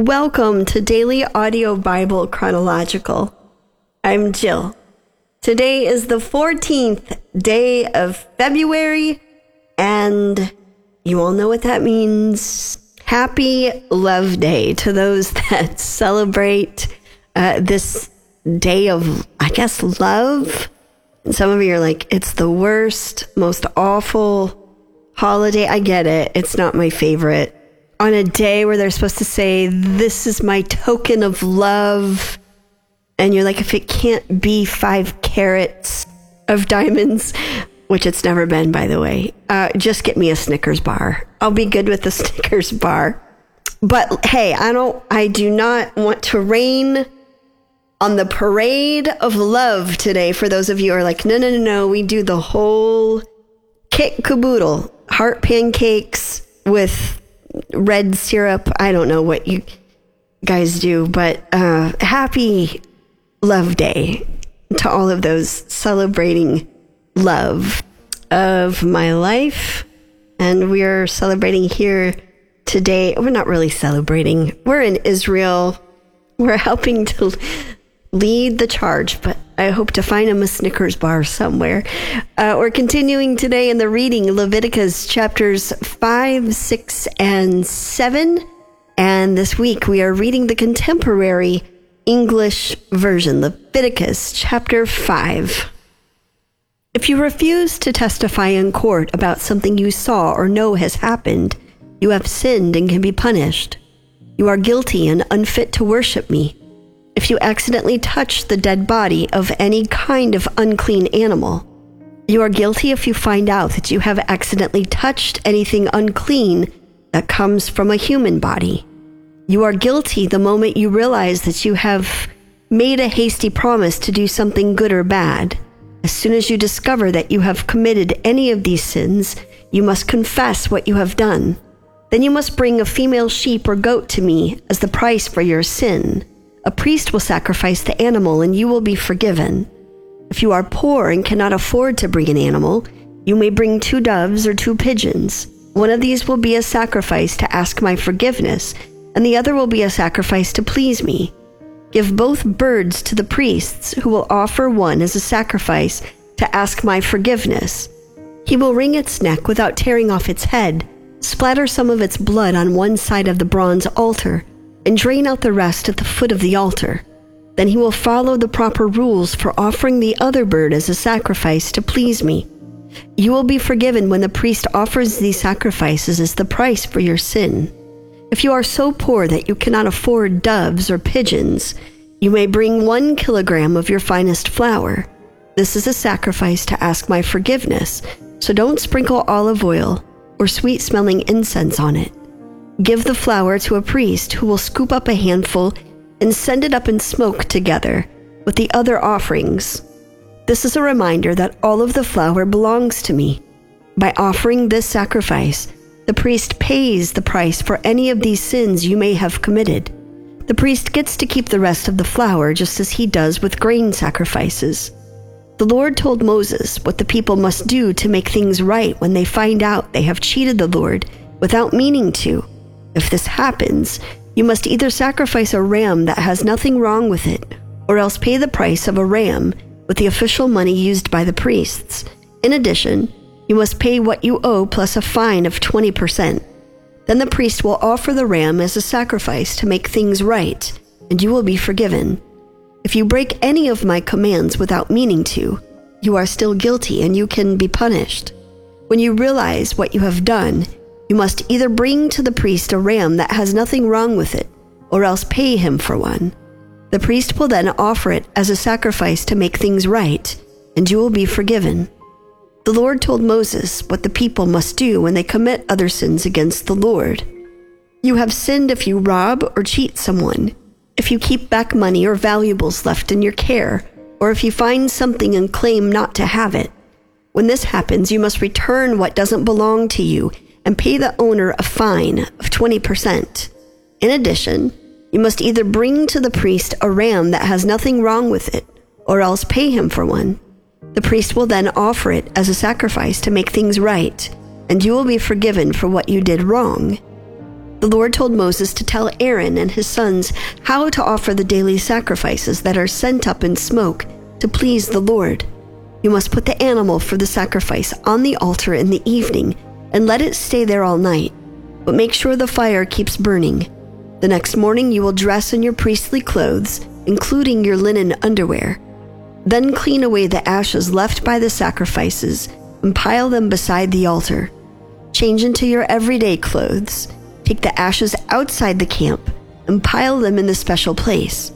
Welcome to Daily Audio Bible Chronological. I'm Jill. Today is the 14th day of February, and you all know what that means. Happy Love Day to those that celebrate uh, this day of, I guess, love. Some of you are like, it's the worst, most awful holiday. I get it. It's not my favorite on a day where they're supposed to say, This is my token of love. And you're like, if it can't be five carats of diamonds, which it's never been, by the way, uh, just get me a Snickers bar. I'll be good with the Snickers bar. But hey, I don't, I do not want to rain on the parade of love today. For those of you who are like, no, no, no, no, we do the whole kit caboodle, heart pancakes with red syrup. I don't know what you guys do, but uh, happy Love Day to all of those celebrating love of my life. And we are celebrating here today. We're not really celebrating, we're in Israel. We're helping to lead the charge, but I hope to find him a Snickers bar somewhere. Uh, we're continuing today in the reading Leviticus chapters 5, 6, and 7. And this week we are reading the contemporary English version, Leviticus chapter 5. If you refuse to testify in court about something you saw or know has happened, you have sinned and can be punished. You are guilty and unfit to worship me if you accidentally touch the dead body of any kind of unclean animal. You are guilty if you find out that you have accidentally touched anything unclean that comes from a human body. You are guilty the moment you realize that you have made a hasty promise to do something good or bad. As soon as you discover that you have committed any of these sins, you must confess what you have done. Then you must bring a female sheep or goat to me as the price for your sin. A priest will sacrifice the animal and you will be forgiven. If you are poor and cannot afford to bring an animal, you may bring two doves or two pigeons. One of these will be a sacrifice to ask my forgiveness, and the other will be a sacrifice to please me. Give both birds to the priests, who will offer one as a sacrifice to ask my forgiveness. He will wring its neck without tearing off its head, splatter some of its blood on one side of the bronze altar, and drain out the rest at the foot of the altar. Then he will follow the proper rules for offering the other bird as a sacrifice to please me. You will be forgiven when the priest offers these sacrifices as the price for your sin. If you are so poor that you cannot afford doves or pigeons, you may bring one kilogram of your finest flour. This is a sacrifice to ask my forgiveness, so don't sprinkle olive oil or sweet smelling incense on it. Give the flour to a priest who will scoop up a handful and send it up in smoke together with the other offerings. This is a reminder that all of the flour belongs to me. By offering this sacrifice, the priest pays the price for any of these sins you may have committed. The priest gets to keep the rest of the flour just as he does with grain sacrifices. The Lord told Moses what the people must do to make things right when they find out they have cheated the Lord without meaning to. If this happens, you must either sacrifice a ram that has nothing wrong with it, or else pay the price of a ram with the official money used by the priests. In addition, you must pay what you owe plus a fine of 20%. Then the priest will offer the ram as a sacrifice to make things right, and you will be forgiven. If you break any of my commands without meaning to, you are still guilty and you can be punished. When you realize what you have done, you must either bring to the priest a ram that has nothing wrong with it, or else pay him for one. The priest will then offer it as a sacrifice to make things right, and you will be forgiven. The Lord told Moses what the people must do when they commit other sins against the Lord. You have sinned if you rob or cheat someone, if you keep back money or valuables left in your care, or if you find something and claim not to have it. When this happens, you must return what doesn't belong to you and pay the owner a fine of 20%. In addition, you must either bring to the priest a ram that has nothing wrong with it, or else pay him for one. The priest will then offer it as a sacrifice to make things right, and you will be forgiven for what you did wrong. The Lord told Moses to tell Aaron and his sons how to offer the daily sacrifices that are sent up in smoke to please the Lord. You must put the animal for the sacrifice on the altar in the evening and let it stay there all night, but make sure the fire keeps burning. The next morning you will dress in your priestly clothes, including your linen underwear. Then clean away the ashes left by the sacrifices and pile them beside the altar. Change into your everyday clothes. Take the ashes outside the camp and pile them in the special place.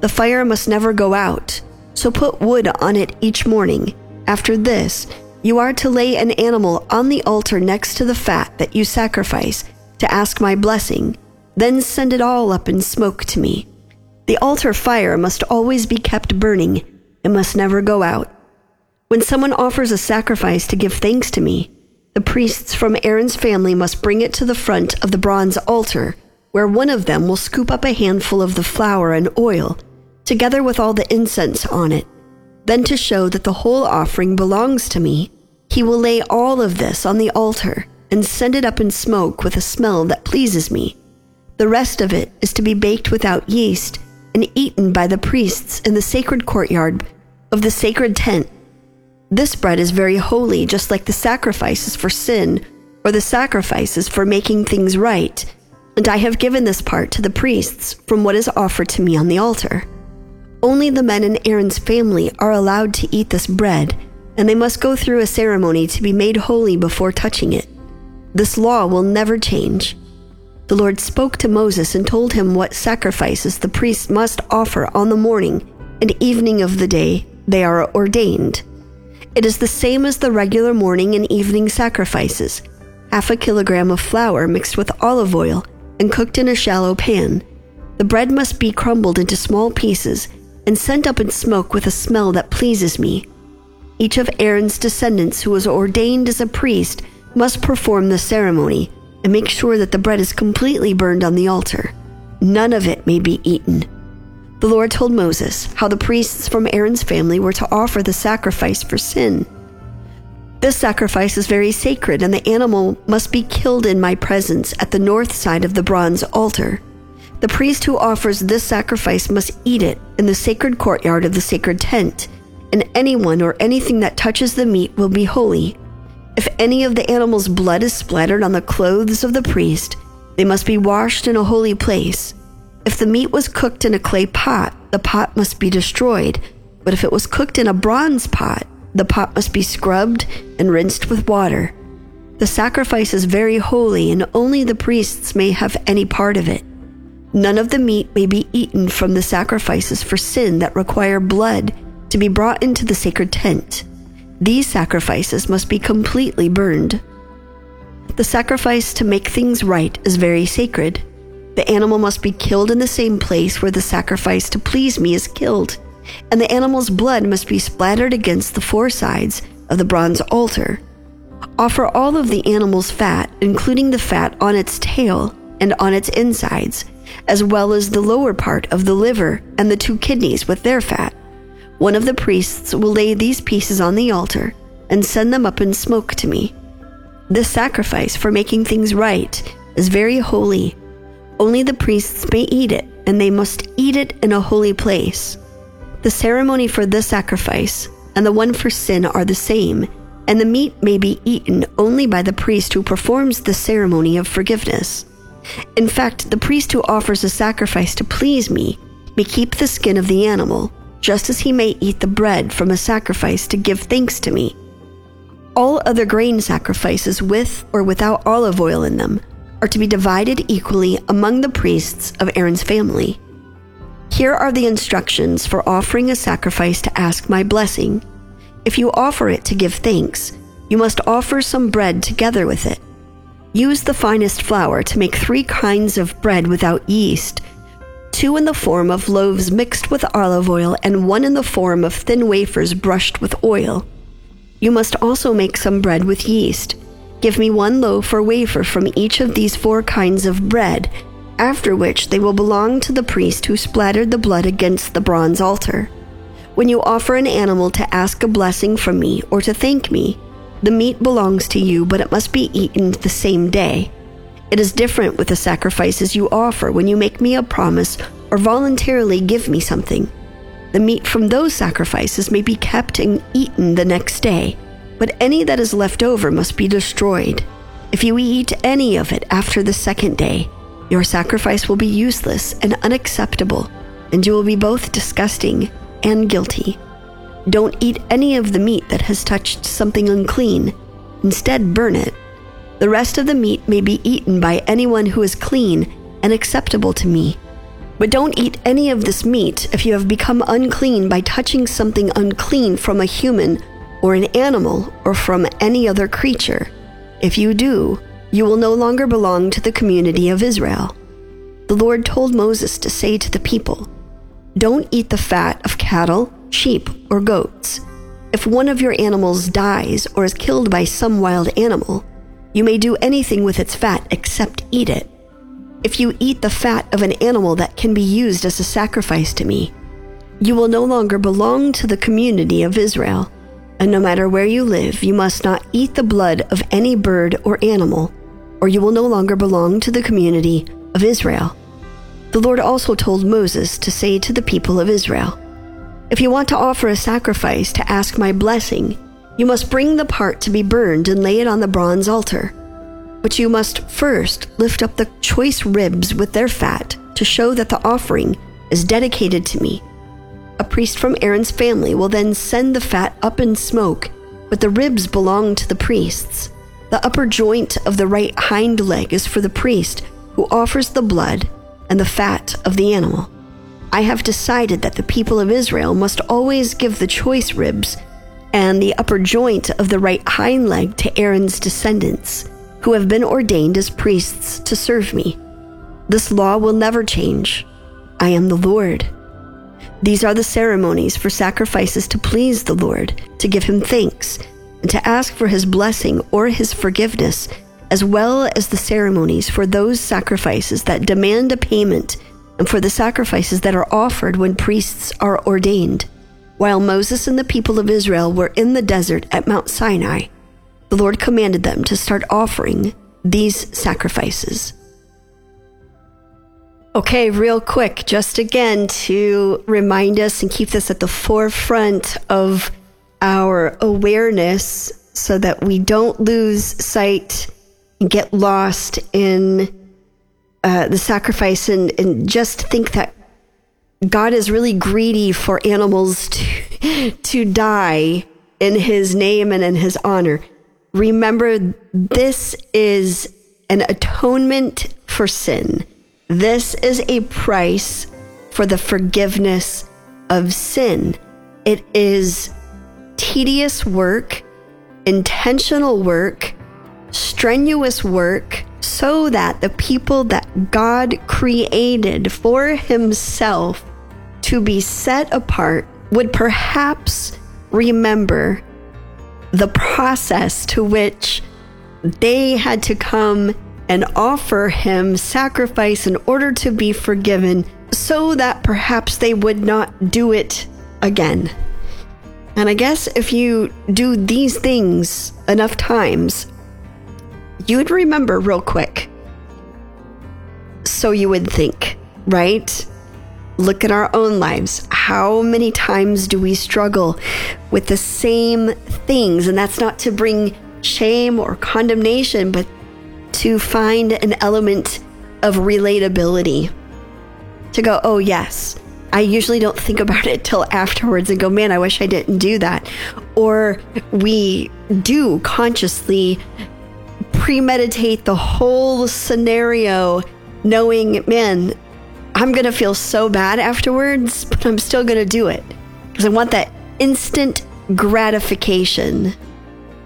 The fire must never go out, so put wood on it each morning. After this, you are to lay an animal on the altar next to the fat that you sacrifice to ask my blessing, then send it all up in smoke to me. The altar fire must always be kept burning it must never go out. When someone offers a sacrifice to give thanks to me, the priests from Aaron's family must bring it to the front of the bronze altar, where one of them will scoop up a handful of the flour and oil, together with all the incense on it. Then, to show that the whole offering belongs to me, he will lay all of this on the altar and send it up in smoke with a smell that pleases me. The rest of it is to be baked without yeast and eaten by the priests in the sacred courtyard of the sacred tent. This bread is very holy, just like the sacrifices for sin or the sacrifices for making things right, and I have given this part to the priests from what is offered to me on the altar. Only the men in Aaron's family are allowed to eat this bread, and they must go through a ceremony to be made holy before touching it. This law will never change. The Lord spoke to Moses and told him what sacrifices the priests must offer on the morning and evening of the day they are ordained. It is the same as the regular morning and evening sacrifices half a kilogram of flour mixed with olive oil and cooked in a shallow pan. The bread must be crumbled into small pieces and sent up in smoke with a smell that pleases me. Each of Aaron's descendants who was ordained as a priest must perform the ceremony and make sure that the bread is completely burned on the altar. None of it may be eaten. The Lord told Moses how the priests from Aaron's family were to offer the sacrifice for sin. This sacrifice is very sacred, and the animal must be killed in my presence at the north side of the bronze altar. The priest who offers this sacrifice must eat it in the sacred courtyard of the sacred tent, and anyone or anything that touches the meat will be holy. If any of the animal's blood is splattered on the clothes of the priest, they must be washed in a holy place. If the meat was cooked in a clay pot, the pot must be destroyed. But if it was cooked in a bronze pot, the pot must be scrubbed and rinsed with water. The sacrifice is very holy, and only the priests may have any part of it. None of the meat may be eaten from the sacrifices for sin that require blood to be brought into the sacred tent. These sacrifices must be completely burned. The sacrifice to make things right is very sacred. The animal must be killed in the same place where the sacrifice to please me is killed, and the animal's blood must be splattered against the four sides of the bronze altar. Offer all of the animal's fat, including the fat on its tail and on its insides, as well as the lower part of the liver and the two kidneys with their fat. One of the priests will lay these pieces on the altar and send them up in smoke to me. This sacrifice for making things right is very holy. Only the priests may eat it, and they must eat it in a holy place. The ceremony for this sacrifice and the one for sin are the same, and the meat may be eaten only by the priest who performs the ceremony of forgiveness. In fact, the priest who offers a sacrifice to please me may keep the skin of the animal just as he may eat the bread from a sacrifice to give thanks to me. All other grain sacrifices with or without olive oil in them are to be divided equally among the priests of Aaron's family. Here are the instructions for offering a sacrifice to ask my blessing. If you offer it to give thanks, you must offer some bread together with it. Use the finest flour to make three kinds of bread without yeast two in the form of loaves mixed with olive oil, and one in the form of thin wafers brushed with oil. You must also make some bread with yeast. Give me one loaf or wafer from each of these four kinds of bread, after which they will belong to the priest who splattered the blood against the bronze altar. When you offer an animal to ask a blessing from me or to thank me, the meat belongs to you, but it must be eaten the same day. It is different with the sacrifices you offer when you make me a promise or voluntarily give me something. The meat from those sacrifices may be kept and eaten the next day, but any that is left over must be destroyed. If you eat any of it after the second day, your sacrifice will be useless and unacceptable, and you will be both disgusting and guilty. Don't eat any of the meat that has touched something unclean. Instead, burn it. The rest of the meat may be eaten by anyone who is clean and acceptable to me. But don't eat any of this meat if you have become unclean by touching something unclean from a human or an animal or from any other creature. If you do, you will no longer belong to the community of Israel. The Lord told Moses to say to the people, Don't eat the fat of cattle, sheep, or goats. If one of your animals dies or is killed by some wild animal, you may do anything with its fat except eat it. If you eat the fat of an animal that can be used as a sacrifice to me, you will no longer belong to the community of Israel. And no matter where you live, you must not eat the blood of any bird or animal or you will no longer belong to the community of Israel. The Lord also told Moses to say to the people of Israel, If you want to offer a sacrifice to ask my blessing, you must bring the part to be burned and lay it on the bronze altar. But you must first lift up the choice ribs with their fat to show that the offering is dedicated to me. A priest from Aaron's family will then send the fat up in smoke, but the ribs belong to the priests. The upper joint of the right hind leg is for the priest who offers the blood and the fat of the animal. I have decided that the people of Israel must always give the choice ribs and the upper joint of the right hind leg to Aaron's descendants, who have been ordained as priests to serve me. This law will never change. I am the Lord. These are the ceremonies for sacrifices to please the Lord, to give him thanks, and to ask for his blessing or his forgiveness, as well as the ceremonies for those sacrifices that demand a payment and for the sacrifices that are offered when priests are ordained. While Moses and the people of Israel were in the desert at Mount Sinai, the Lord commanded them to start offering these sacrifices. Okay, real quick, just again to remind us and keep this at the forefront of our awareness so that we don't lose sight and get lost in uh, the sacrifice and, and just think that God is really greedy for animals to, to die in his name and in his honor. Remember, this is an atonement for sin. This is a price for the forgiveness of sin. It is tedious work, intentional work, strenuous work, so that the people that God created for Himself to be set apart would perhaps remember the process to which they had to come and offer Him sacrifice in order to be forgiven, so that perhaps they would not do it again. And I guess if you do these things enough times, you'd remember real quick. So you would think, right? Look at our own lives. How many times do we struggle with the same things? And that's not to bring shame or condemnation, but to find an element of relatability. To go, oh, yes, I usually don't think about it till afterwards and go, man, I wish I didn't do that. Or we do consciously premeditate the whole scenario, knowing, man, I'm going to feel so bad afterwards, but I'm still going to do it because I want that instant gratification.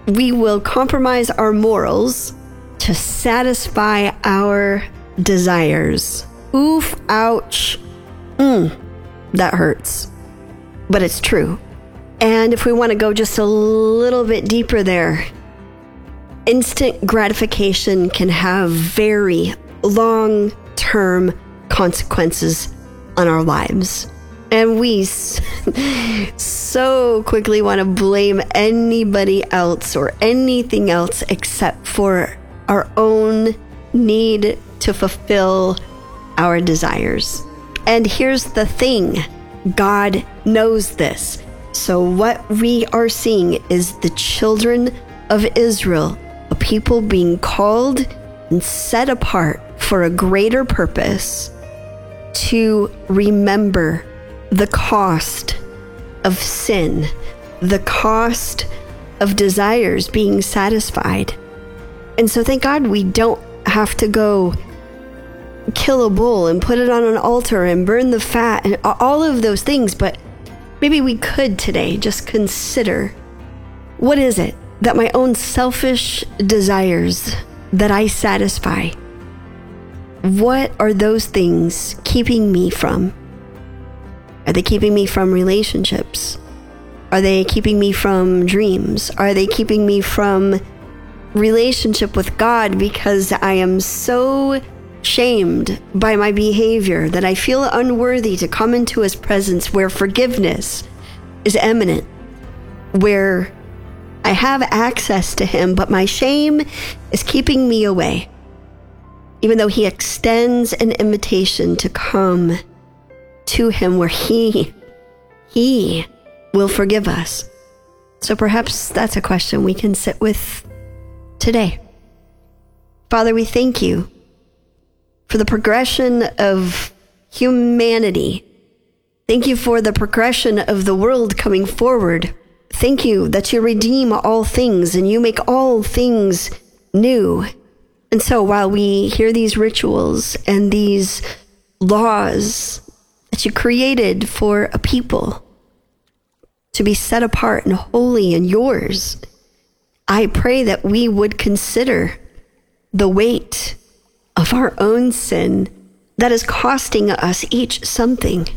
We will compromise our morals to satisfy our desires. Oof, ouch. Mm that hurts. But it's true. And if we want to go just a little bit deeper there, instant gratification can have very long term consequences on our lives. And we so quickly want to blame anybody else or anything else except for our own need to fulfill our desires. And here's the thing God knows this. So, what we are seeing is the children of Israel, a people being called and set apart for a greater purpose to remember the cost of sin, the cost of desires being satisfied. And so, thank God we don't have to go kill a bull and put it on an altar and burn the fat and all of those things. But maybe we could today just consider what is it that my own selfish desires that I satisfy? What are those things keeping me from? Are they keeping me from relationships? Are they keeping me from dreams? Are they keeping me from relationship with God because I am so shamed by my behavior that I feel unworthy to come into His presence where forgiveness is eminent, where I have access to Him, but my shame is keeping me away. Even though He extends an invitation to come to Him where He, He will forgive us. So perhaps that's a question we can sit with today. Father, we thank you for the progression of humanity. Thank you for the progression of the world coming forward. Thank you that you redeem all things and you make all things new. And so while we hear these rituals and these laws that you created for a people to be set apart and holy and yours, I pray that we would consider the weight of our own sin that is costing us each something.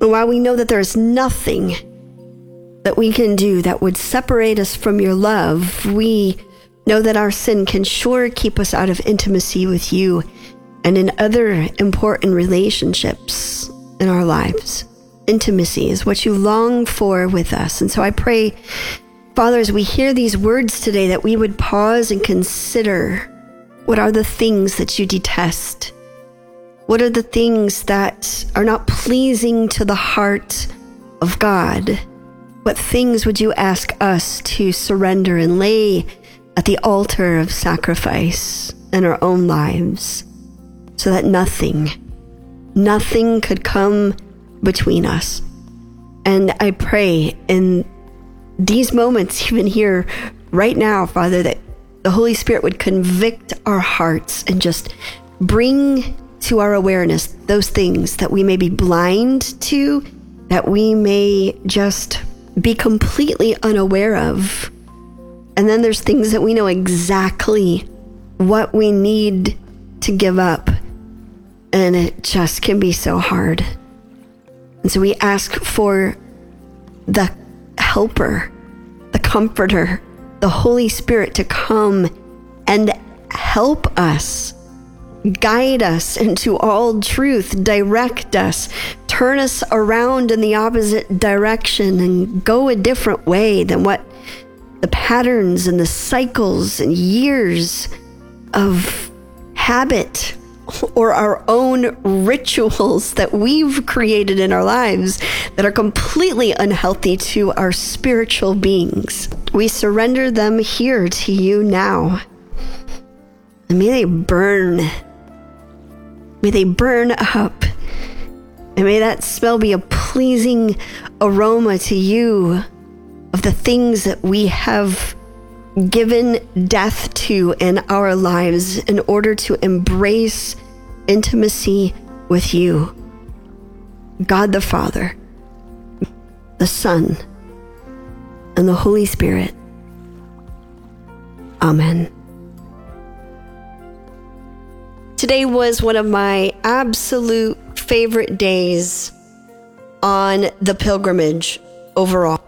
And while we know that there is nothing that we can do that would separate us from your love, we know that our sin can sure keep us out of intimacy with you and in other important relationships in our lives. Intimacy is what you long for with us. And so I pray, Father, as we hear these words today, that we would pause and consider what are the things that you detest? What are the things that are not pleasing to the heart of God? What things would you ask us to surrender and lay at the altar of sacrifice in our own lives so that nothing, nothing could come between us? And I pray in these moments, even here right now, Father, that the Holy Spirit would convict our hearts and just bring to our awareness those things that we may be blind to, that we may just be completely unaware of. And then there's things that we know exactly what we need to give up. And it just can be so hard. And so we ask for the helper, the comforter, the Holy Spirit to come and help us, guide us into all truth, direct us, turn us around in the opposite direction, and go a different way than what the patterns and the cycles and years of habit or our own rituals that we've created in our lives that are completely unhealthy to our spiritual beings. We surrender them here to you now. And may they burn. May they burn up. And may that smell be a pleasing aroma to you of the things that we have given death to in our lives in order to embrace intimacy with you. God the Father, the Son, and the Holy Spirit. Amen. Today was one of my absolute favorite days on the pilgrimage overall.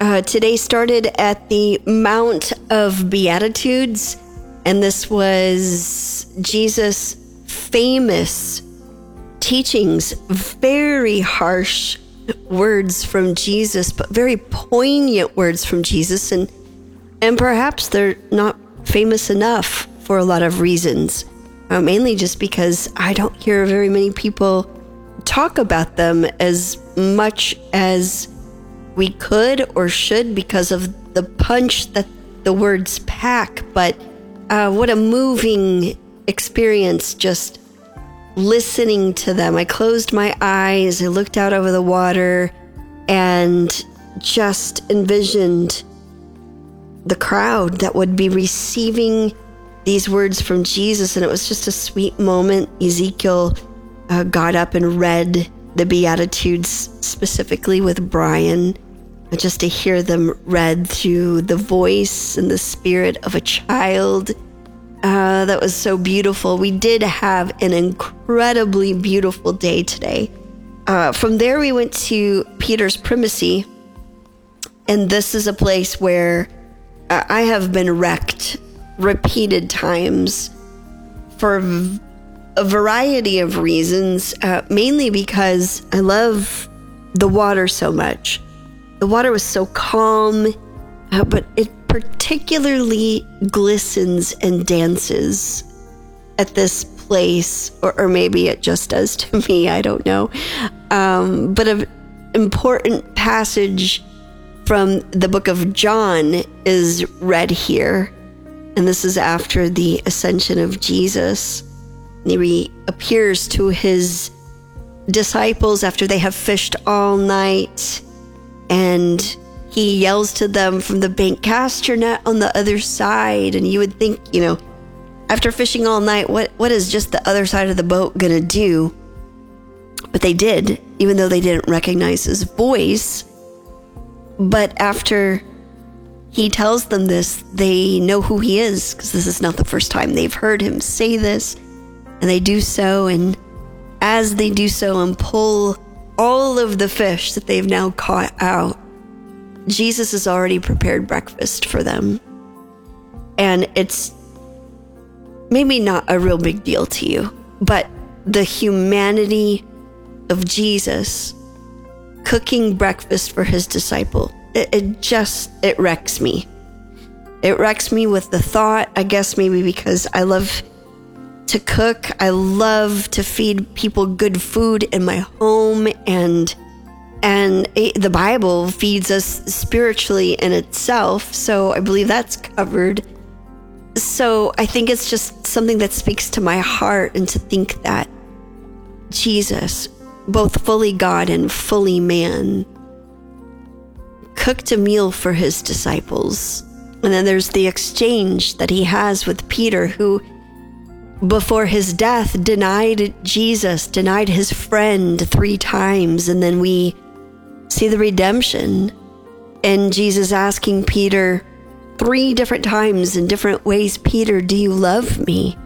Uh, today started at the Mount of Beatitudes, and this was Jesus' famous teachings, very harsh words from Jesus, but very poignant words from Jesus, and and perhaps they're not famous enough for a lot of reasons. Uh, mainly just because I don't hear very many people talk about them as much as we could or should because of the punch that the words pack. But uh, what a moving experience just listening to them. I closed my eyes, I looked out over the water, and just envisioned the crowd that would be receiving these words from Jesus. And it was just a sweet moment. Ezekiel uh, got up and read the Beatitudes specifically with Brian, just to hear them read through the voice and the spirit of a child. Uh, that was so beautiful. We did have an incredibly beautiful day today. Uh, from there, we went to Peter's Primacy, and this is a place where uh, I have been wrecked repeated times for a variety of reasons, uh, mainly because I love the water so much. The water was so calm, uh, but it particularly glistens and dances at this place, or, or, maybe it just does to me, I don't know. Um, but an important passage from the book of John is read here. And this is after the ascension of Jesus. He appears to his disciples after they have fished all night and he yells to them from the bank, cast your net on the other side. And you would think, you know, after fishing all night, what, what is just the other side of the boat going to do? But they did, even though they didn't recognize his voice. But after he tells them this, they know who he is because this is not the first time they've heard him say this. And they do so. And as they do so and pull all of the fish that they've now caught out, Jesus has already prepared breakfast for them. And it's maybe not a real big deal to you, but the humanity of Jesus cooking breakfast for his disciple it, it just it wrecks me. It wrecks me with the thought, I guess maybe because I love to cook. I love to feed people good food in my home and and it, the Bible feeds us spiritually in itself, so I believe that's covered. So I think it's just something that speaks to my heart and to think that Jesus, both fully God and fully man, cooked a meal for his disciples. And then there's the exchange that he has with Peter, who before his death denied Jesus, denied his friend three times. And then we see the redemption and Jesus asking Peter three different times in different ways, Peter, do you love me?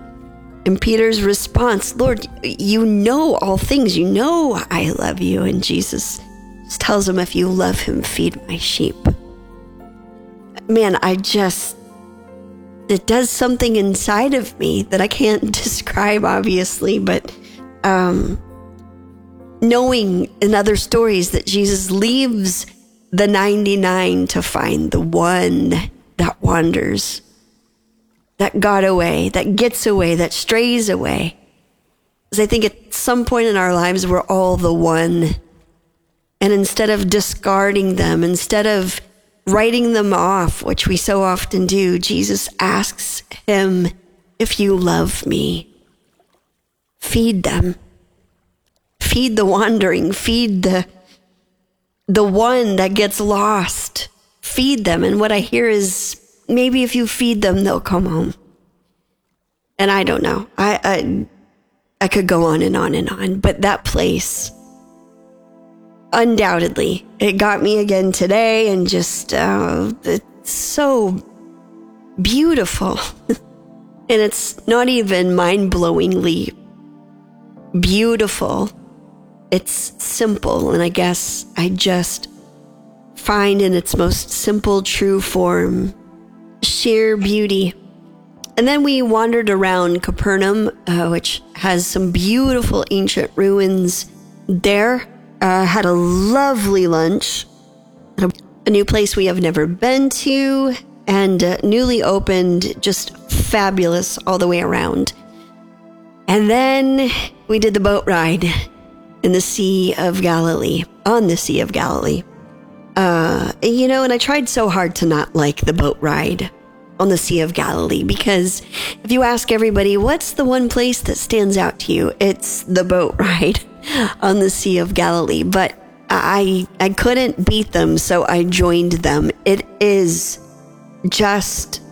And Peter's response, Lord, you know all things. You know I love you. And Jesus tells him, if you love him, feed my sheep. Man, I just, it does something inside of me that I can't describe, obviously, but um, knowing in other stories that Jesus leaves the 99 to find the one that wanders, that got away, that gets away, that strays away. Because I think at some point in our lives, we're all the one and instead of discarding them, instead of writing them off, which we so often do, Jesus asks him, If you love me, feed them. Feed the wandering, feed the, the one that gets lost. Feed them. And what I hear is maybe if you feed them, they'll come home. And I don't know. I, I, I could go on and on and on, but that place, undoubtedly, it got me again today and just, uh, it's so beautiful. and it's not even mind blowingly beautiful. It's simple. And I guess I just find in its most simple, true form sheer beauty. And then we wandered around Capernaum, uh, which has some beautiful ancient ruins there uh, had a lovely lunch at a new place we have never been to and uh, newly opened, just fabulous all the way around. And then we did the boat ride in the Sea of Galilee, on the Sea of Galilee. Uh, you know, and I tried so hard to not like the boat ride on the Sea of Galilee because if you ask everybody, what's the one place that stands out to you? It's the boat ride on the Sea of Galilee. But I I couldn't beat them, so I joined them. It is just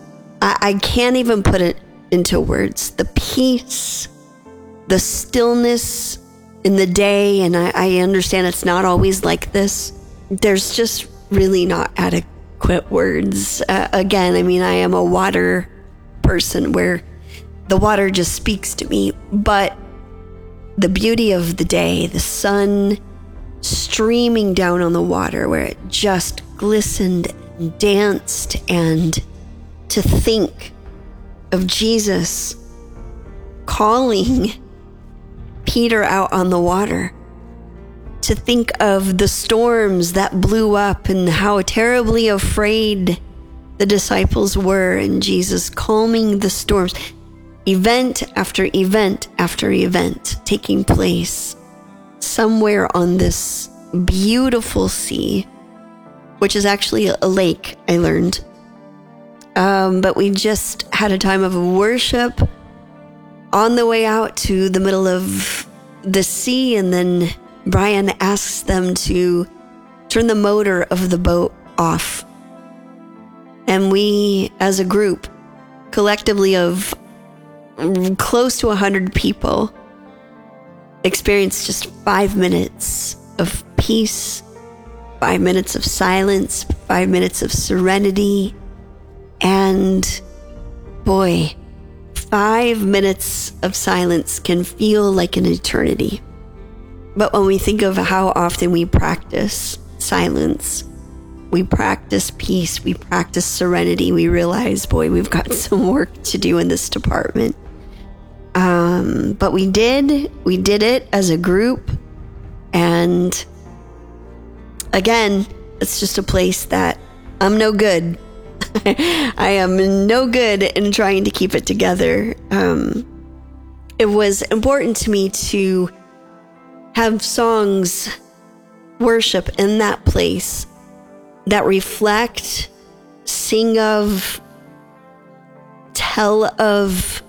I, I can't even put it into words. The peace, the stillness in the day, and I, I understand it's not always like this. There's just really not adequate words. Uh, again, I mean, I am a water person where the water just speaks to me, but the beauty of the day, the sun streaming down on the water where it just glistened and danced, and to think of Jesus calling Peter out on the water. To think of the storms that blew up and how terribly afraid the disciples were, and Jesus calming the storms. Event after event after event taking place somewhere on this beautiful sea, which is actually a lake, I learned. Um, but we just had a time of worship on the way out to the middle of the sea, and then Brian asks them to turn the motor of the boat off. And we, as a group, collectively of close to 100 people, experience just five minutes of peace, five minutes of silence, five minutes of serenity. And boy, five minutes of silence can feel like an eternity. But when we think of how often we practice silence, we practice peace, we practice serenity, we realize, boy, we've got some work to do in this department. Um, but we did, we did it as a group. And again, it's just a place that I'm no good. I am no good in trying to keep it together. Um, it was important to me to have songs worship in that place that reflect, sing of, tell of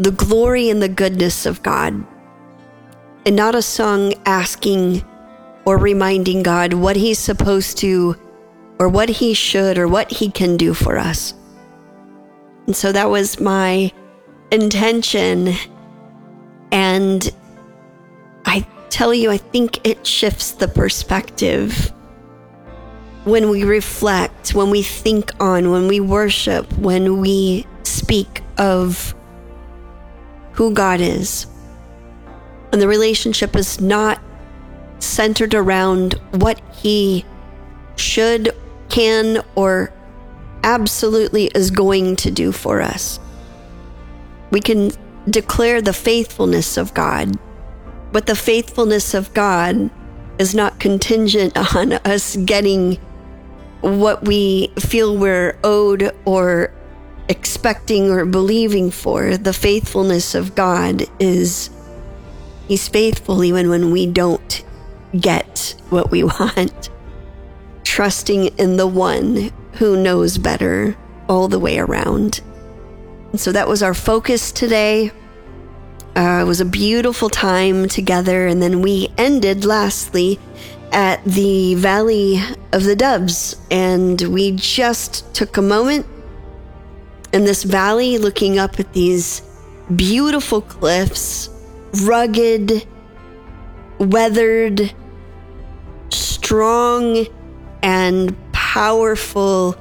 the glory and the goodness of God, and not a song asking or reminding God what He's supposed to, or what He should, or what He can do for us. And so that was my intention. And I tell you, I think it shifts the perspective when we reflect, when we think on, when we worship, when we speak of who God is. And the relationship is not centered around what He should, can, or absolutely is going to do for us. We can declare the faithfulness of God, but the faithfulness of God is not contingent on us getting what we feel we're owed or expecting or believing for. The faithfulness of God is He's faithful even when we don't get what we want. Trusting in the one who knows better all the way around. And so that was our focus today. Uh, it was a beautiful time together. And then we ended lastly at the Valley of the Doves. And we just took a moment in this valley looking up at these beautiful cliffs, rugged, weathered, strong, and powerful,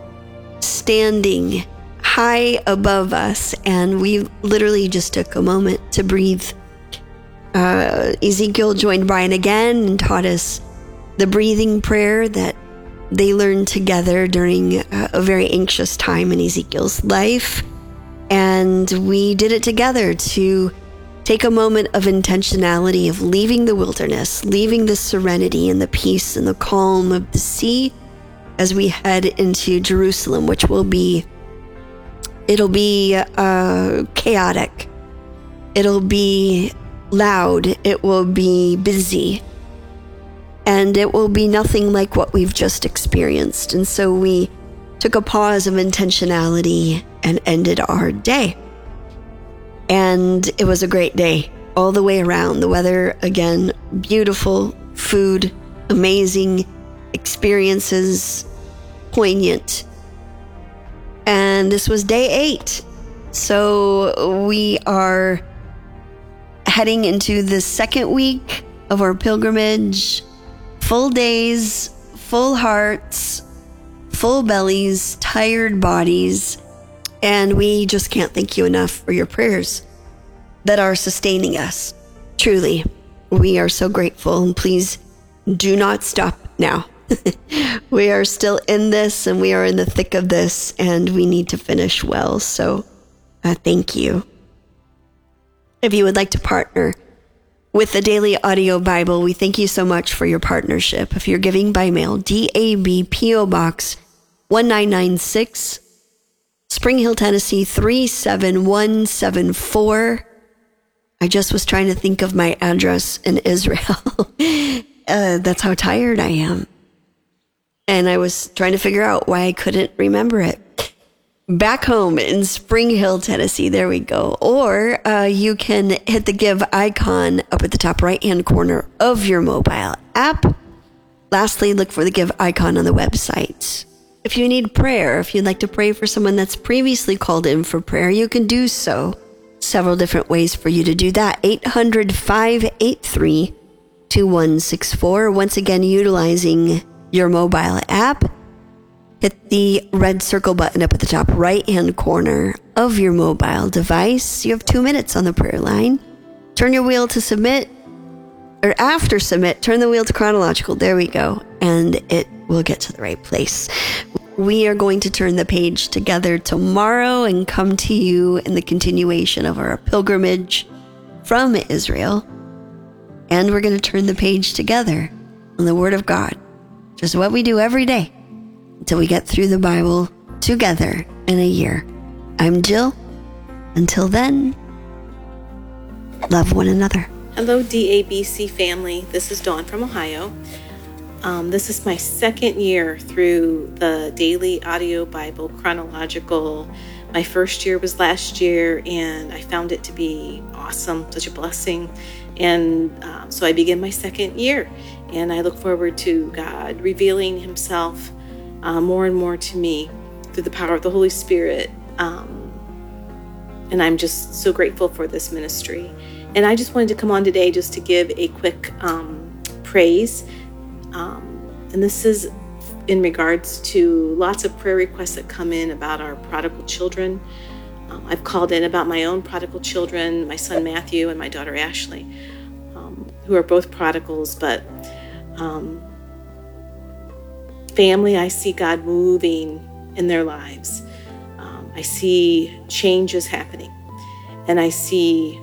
standing high above us. And we literally just took a moment to breathe. Uh, Ezekiel joined Brian again and taught us the breathing prayer that they learned together during a very anxious time in Ezekiel's life. And we did it together to take a moment of intentionality of leaving the wilderness, leaving the serenity and the peace and the calm of the sea as we head into Jerusalem, which will be, it'll be uh, chaotic. it'll be loud, it will be busy, and it will be nothing like what we've just experienced. And so we took a pause of intentionality and ended our day. And it was a great day all the way around. The weather, again, beautiful, food, amazing, experiences, poignant. And this was day eight. So we are heading into the second week of our pilgrimage. Full days, full hearts, full bellies, tired bodies. And we just can't thank you enough for your prayers that are sustaining us. Truly, we are so grateful. And please do not stop now. we are still in this and we are in the thick of this and we need to finish well. So uh, thank you. If you would like to partner with the Daily Audio Bible, we thank you so much for your partnership. If you're giving by mail, DAB PO Box 1996, Spring Hill, Tennessee 37174. I just was trying to think of my address in Israel. uh, that's how tired I am. And I was trying to figure out why I couldn't remember it. Back home in Spring Hill, Tennessee. There we go. Or uh, you can hit the give icon up at the top right hand corner of your mobile app. Lastly, look for the give icon on the website. If you need prayer, if you'd like to pray for someone that's previously called in for prayer, you can do so. Several different ways for you to do that. 800 583 2164. Once again, utilizing your mobile app. Hit the red circle button up at the top right hand corner of your mobile device. You have two minutes on the prayer line. Turn your wheel to submit, or after submit, turn the wheel to chronological. There we go. And it will get to the right place. We are going to turn the page together tomorrow and come to you in the continuation of our pilgrimage from Israel. And we're going to turn the page together on the Word of God, just what we do every day until we get through the Bible together in a year. I'm Jill. Until then, love one another. Hello, DABC family. This is Dawn from Ohio. Um, this is my second year through the Daily Audio Bible Chronological. My first year was last year, and I found it to be awesome, such a blessing. And um, so I begin my second year, and I look forward to God revealing Himself uh, more and more to me through the power of the Holy Spirit. Um, and I'm just so grateful for this ministry. And I just wanted to come on today just to give a quick um, praise um, and this is in regards to lots of prayer requests that come in about our prodigal children. Um, I've called in about my own prodigal children, my son Matthew and my daughter Ashley, um, who are both prodigals, but um, family, I see God moving in their lives. Um, I see changes happening, and I see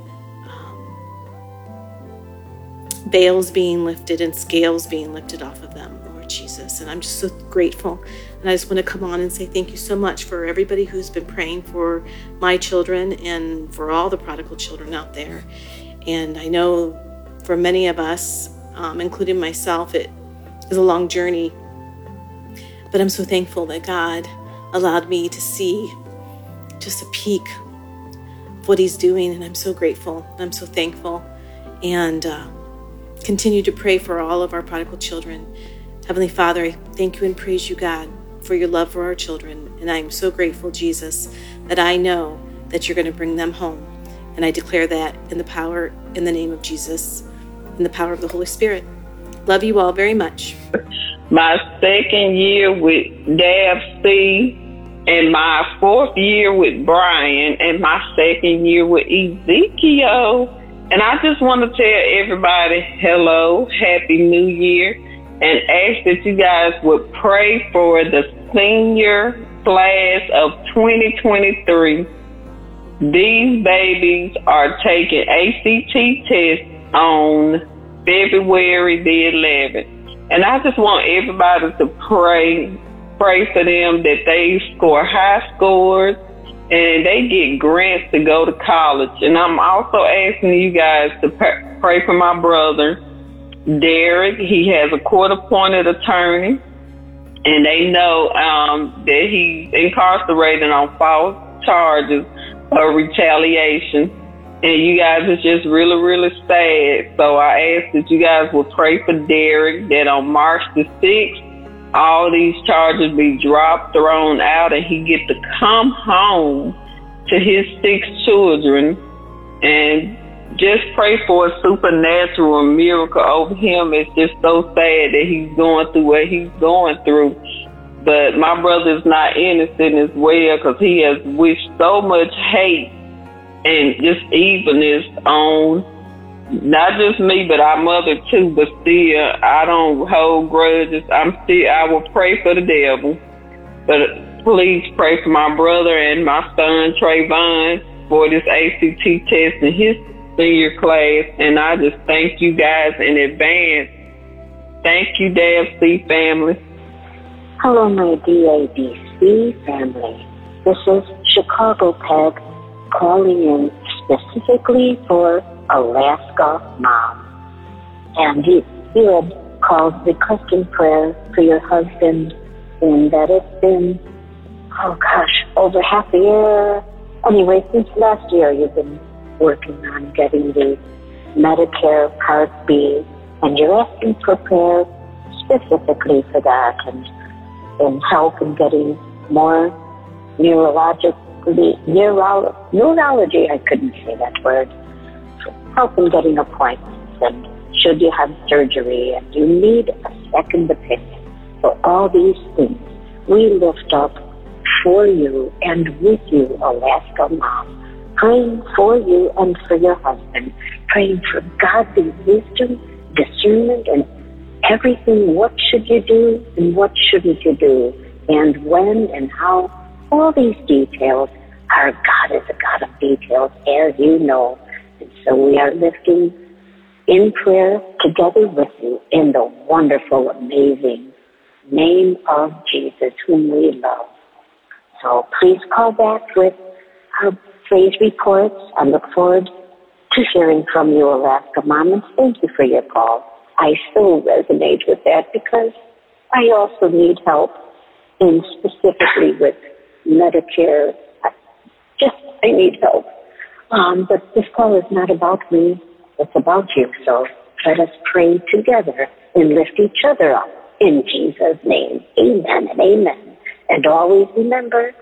veils being lifted and scales being lifted off of them, Lord Jesus. And I'm just so grateful. And I just want to come on and say thank you so much for everybody who's been praying for my children and for all the prodigal children out there. And I know for many of us, um, including myself, it is a long journey. But I'm so thankful that God allowed me to see just a peek of what He's doing. And I'm so grateful. I'm so thankful. And uh, continue to pray for all of our prodigal children. Heavenly Father, I thank you and praise you, God, for your love for our children. And I am so grateful, Jesus, that I know that you're going to bring them home. And I declare that in the power, in the name of Jesus, in the power of the Holy Spirit. Love you all very much. My second year with Dab C, and my fourth year with Brian, and my second year with Ezekiel. And I just want to tell everybody hello, happy new year, and ask that you guys would pray for the senior class of 2023. These babies are taking ACT tests on February the 11th. And I just want everybody to pray, pray for them that they score high scores and they get grants to go to college. And I'm also asking you guys to pray for my brother, Derek. He has a court appointed attorney, and they know um, that he's incarcerated on false charges of retaliation. And you guys is just really, really sad. So I ask that you guys will pray for Derek that on March the 6th, all these charges be dropped, thrown out, and he get to come home to his six children and just pray for a supernatural miracle over him. It's just so sad that he's going through what he's going through. But my brother's not innocent as well because he has wished so much hate and just evilness on not just me, but our mother too. But still, I don't hold grudges. I'm still, I will pray for the devil, but please pray for my brother and my son Trayvon for this ACT test in his senior class. And I just thank you guys in advance. Thank you, DABC family. Hello, my DABC family. This is Chicago Peg calling in specifically for Alaska mom. And you, you had called requesting prayer for your husband and that it's been, oh gosh, over half a year. Anyway, since last year you've been working on getting the Medicare Part B and you're asking for prayer specifically for that and, and help in getting more neurologically, neuro, neurology, I couldn't say that word, help in getting appointments and should you have surgery and you need a second opinion for all these things, we lift up for you and with you, Alaska Mom, praying for you and for your husband, praying for godly wisdom, discernment, and everything. What should you do and what shouldn't you do? And when and how. All these details. Our God is a God of details, as you know. And so we are lifting in prayer together with you in the wonderful, amazing name of Jesus, whom we love. So please call back with our praise reports. I look forward to hearing from you, Alaska Mom, and thank you for your call. I so resonate with that because I also need help, and specifically with Medicare. Just, I need help. Um, but this call is not about me. It's about you. So let us pray together and lift each other up in Jesus' name. Amen and amen. And always remember,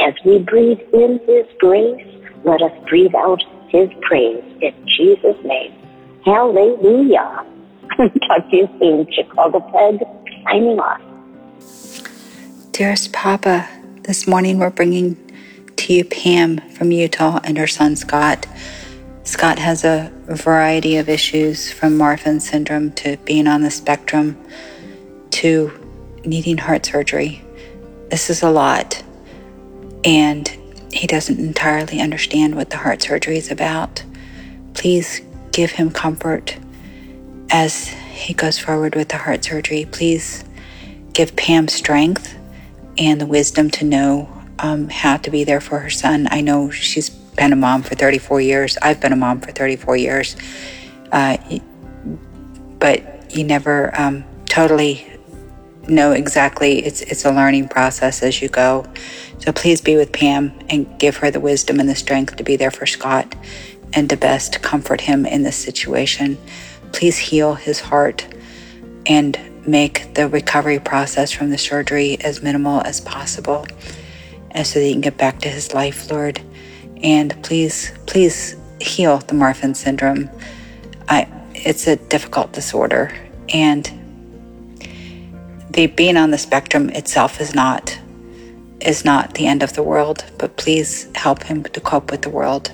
as we breathe in His grace, let us breathe out His praise in Jesus' name. Hallelujah. Talk to you soon. Chicago Peg, signing off. Dearest Papa, this morning we're bringing to you Pam from Utah and her son Scott. Scott has a variety of issues from Marfan syndrome to being on the spectrum to needing heart surgery. This is a lot, and he doesn't entirely understand what the heart surgery is about. Please give him comfort as he goes forward with the heart surgery. Please give Pam strength and the wisdom to know um, how to be there for her son. I know she's been a mom for 34 years. I've been a mom for 34 years. Uh, but you never um, totally know exactly. It's, it's a learning process as you go. So please be with Pam and give her the wisdom and the strength to be there for Scott and to best comfort him in this situation. Please heal his heart and make the recovery process from the surgery as minimal as possible and so that he can get back to his life, Lord. And please, please heal the Marfan syndrome. I, it's a difficult disorder, and the being on the spectrum itself is not is not the end of the world. But please help him to cope with the world.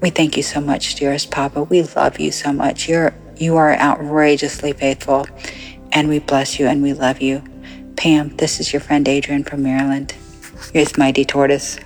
We thank you so much, dearest Papa. We love you so much. You're you are outrageously faithful, and we bless you and we love you. Pam, this is your friend Adrian from Maryland. Here's Mighty Tortoise.